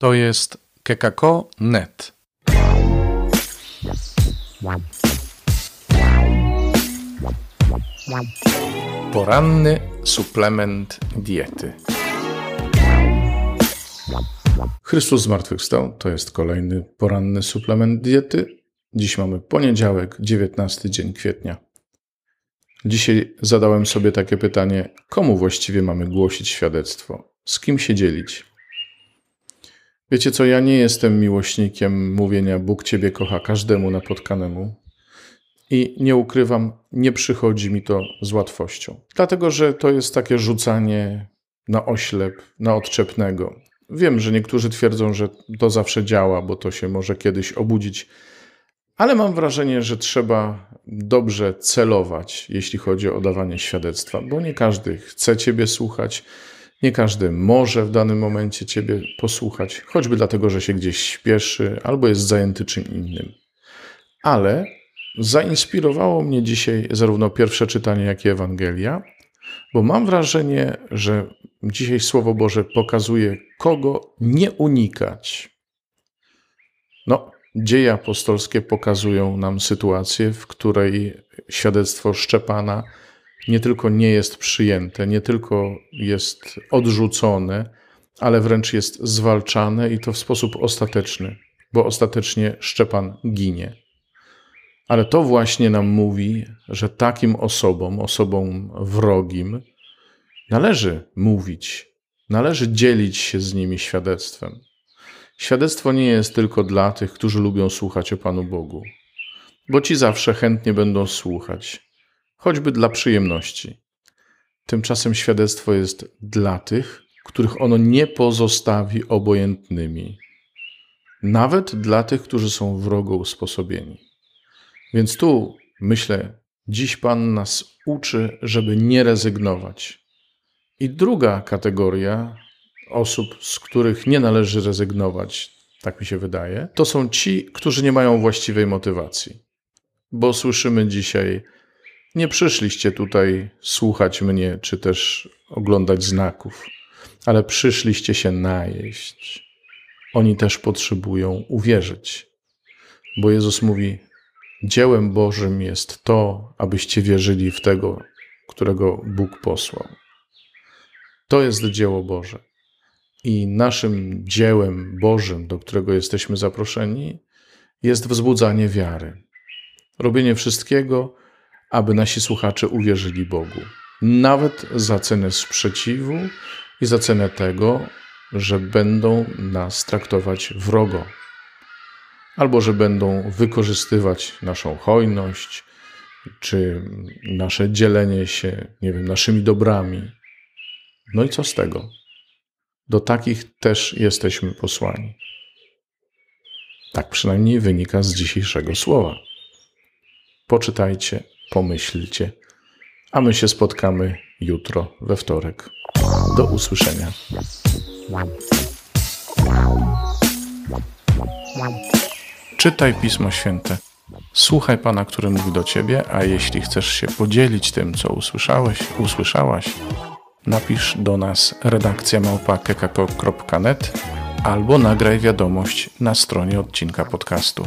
To jest kekako.net. Poranny suplement diety. Chrystus zmartwychwstał. To jest kolejny poranny suplement diety. Dziś mamy poniedziałek, 19 dzień kwietnia. Dzisiaj zadałem sobie takie pytanie: komu właściwie mamy głosić świadectwo? Z kim się dzielić? Wiecie co, ja nie jestem miłośnikiem mówienia Bóg Ciebie kocha każdemu napotkanemu i nie ukrywam, nie przychodzi mi to z łatwością. Dlatego, że to jest takie rzucanie na oślep, na odczepnego. Wiem, że niektórzy twierdzą, że to zawsze działa, bo to się może kiedyś obudzić, ale mam wrażenie, że trzeba dobrze celować, jeśli chodzi o dawanie świadectwa, bo nie każdy chce Ciebie słuchać, nie każdy może w danym momencie Ciebie posłuchać, choćby dlatego, że się gdzieś śpieszy albo jest zajęty czym innym. Ale zainspirowało mnie dzisiaj zarówno pierwsze czytanie, jak i Ewangelia, bo mam wrażenie, że dzisiaj Słowo Boże pokazuje, kogo nie unikać. No, dzieje apostolskie pokazują nam sytuację, w której świadectwo Szczepana nie tylko nie jest przyjęte, nie tylko jest odrzucone, ale wręcz jest zwalczane i to w sposób ostateczny, bo ostatecznie Szczepan ginie. Ale to właśnie nam mówi, że takim osobom, osobom wrogim, należy mówić, należy dzielić się z nimi świadectwem. Świadectwo nie jest tylko dla tych, którzy lubią słuchać o Panu Bogu, bo ci zawsze chętnie będą słuchać choćby dla przyjemności. Tymczasem świadectwo jest dla tych, których ono nie pozostawi obojętnymi, nawet dla tych, którzy są wrogo usposobieni. Więc tu myślę, dziś Pan nas uczy, żeby nie rezygnować. I druga kategoria osób, z których nie należy rezygnować, tak mi się wydaje, to są ci, którzy nie mają właściwej motywacji. Bo słyszymy dzisiaj, nie przyszliście tutaj słuchać mnie, czy też oglądać znaków, ale przyszliście się najeść. Oni też potrzebują uwierzyć, bo Jezus mówi: Dziełem Bożym jest to, abyście wierzyli w tego, którego Bóg posłał. To jest dzieło Boże. I naszym dziełem Bożym, do którego jesteśmy zaproszeni, jest wzbudzanie wiary. Robienie wszystkiego, aby nasi słuchacze uwierzyli Bogu. Nawet za cenę sprzeciwu i za cenę tego, że będą nas traktować wrogo, albo że będą wykorzystywać naszą hojność, czy nasze dzielenie się, nie wiem, naszymi dobrami. No i co z tego? Do takich też jesteśmy posłani. Tak przynajmniej wynika z dzisiejszego słowa. Poczytajcie pomyślcie. A my się spotkamy jutro, we wtorek. Do usłyszenia. Czytaj Pismo Święte. Słuchaj Pana, który mówi do Ciebie, a jeśli chcesz się podzielić tym, co usłyszałeś, usłyszałaś, napisz do nas redakcja małpa.kekako.net albo nagraj wiadomość na stronie odcinka podcastu.